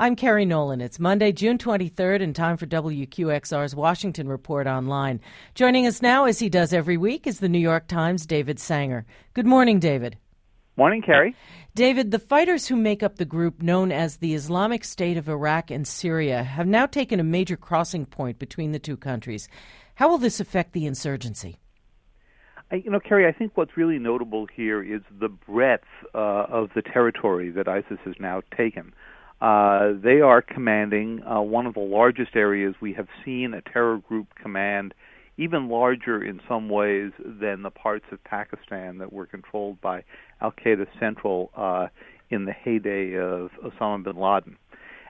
I'm Kerry Nolan. It's Monday, June 23rd, and time for WQXR's Washington Report Online. Joining us now, as he does every week, is the New York Times' David Sanger. Good morning, David. Morning, Kerry. David, the fighters who make up the group known as the Islamic State of Iraq and Syria have now taken a major crossing point between the two countries. How will this affect the insurgency? You know, Kerry, I think what's really notable here is the breadth uh, of the territory that ISIS has now taken. Uh, they are commanding uh, one of the largest areas we have seen a terror group command, even larger in some ways than the parts of Pakistan that were controlled by Al Qaeda Central uh, in the heyday of Osama bin Laden.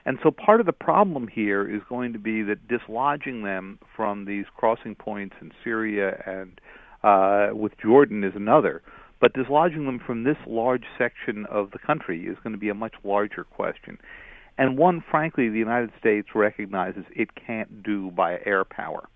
And so part of the problem here is going to be that dislodging them from these crossing points in Syria and uh, with Jordan is another. But dislodging them from this large section of the country is going to be a much larger question. And one, frankly, the United States recognizes it can't do by air power.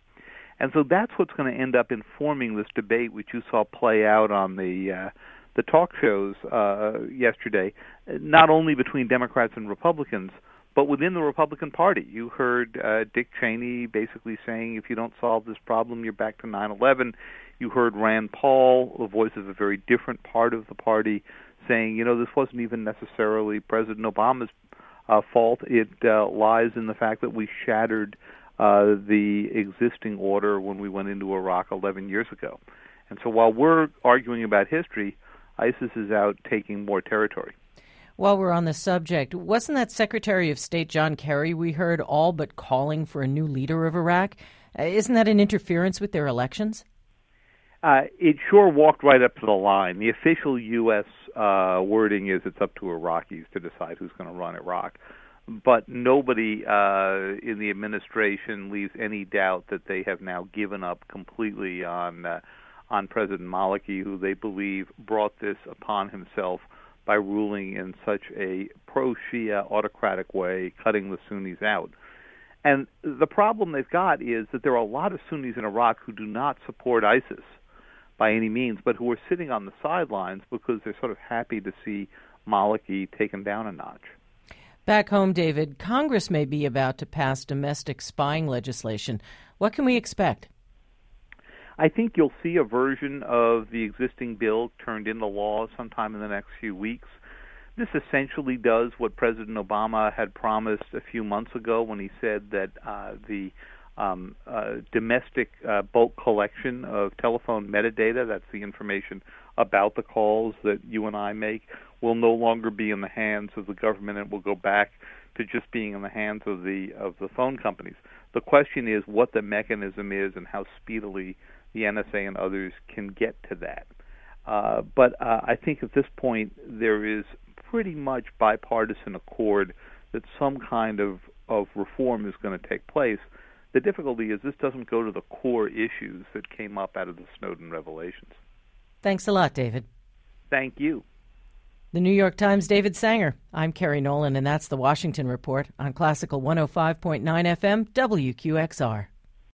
And so that's what's going to end up informing this debate, which you saw play out on the uh, the talk shows uh, yesterday, not only between Democrats and Republicans, but within the Republican Party. You heard uh, Dick Cheney basically saying, if you don't solve this problem, you're back to 9 11. You heard Rand Paul, the voice of a very different part of the party, saying, you know, this wasn't even necessarily President Obama's uh, fault. It uh, lies in the fact that we shattered uh, the existing order when we went into Iraq 11 years ago. And so while we're arguing about history, ISIS is out taking more territory. While we're on the subject, wasn't that Secretary of State John Kerry we heard all but calling for a new leader of Iraq? Uh, isn't that an interference with their elections? Uh, it sure walked right up to the line. The official U.S. Uh, wording is it's up to Iraqis to decide who's going to run Iraq. But nobody uh, in the administration leaves any doubt that they have now given up completely on uh, on President Maliki, who they believe brought this upon himself by ruling in such a pro-Shia autocratic way, cutting the Sunnis out. And the problem they've got is that there are a lot of Sunnis in Iraq who do not support ISIS by any means, but who are sitting on the sidelines because they're sort of happy to see Maliki taken down a notch. Back home, David, Congress may be about to pass domestic spying legislation. What can we expect? I think you'll see a version of the existing bill turned into law sometime in the next few weeks. This essentially does what President Obama had promised a few months ago when he said that uh, the um, uh, domestic uh, bulk collection of telephone metadata, that's the information about the calls that you and I make, will no longer be in the hands of the government and will go back to just being in the hands of the of the phone companies. The question is what the mechanism is and how speedily the NSA and others can get to that. Uh, but uh, I think at this point there is pretty much bipartisan accord that some kind of, of reform is going to take place. The difficulty is this doesn't go to the core issues that came up out of the Snowden revelations. Thanks a lot, David. Thank you. The New York Times' David Sanger. I'm Kerry Nolan, and that's the Washington Report on Classical 105.9 FM, WQXR.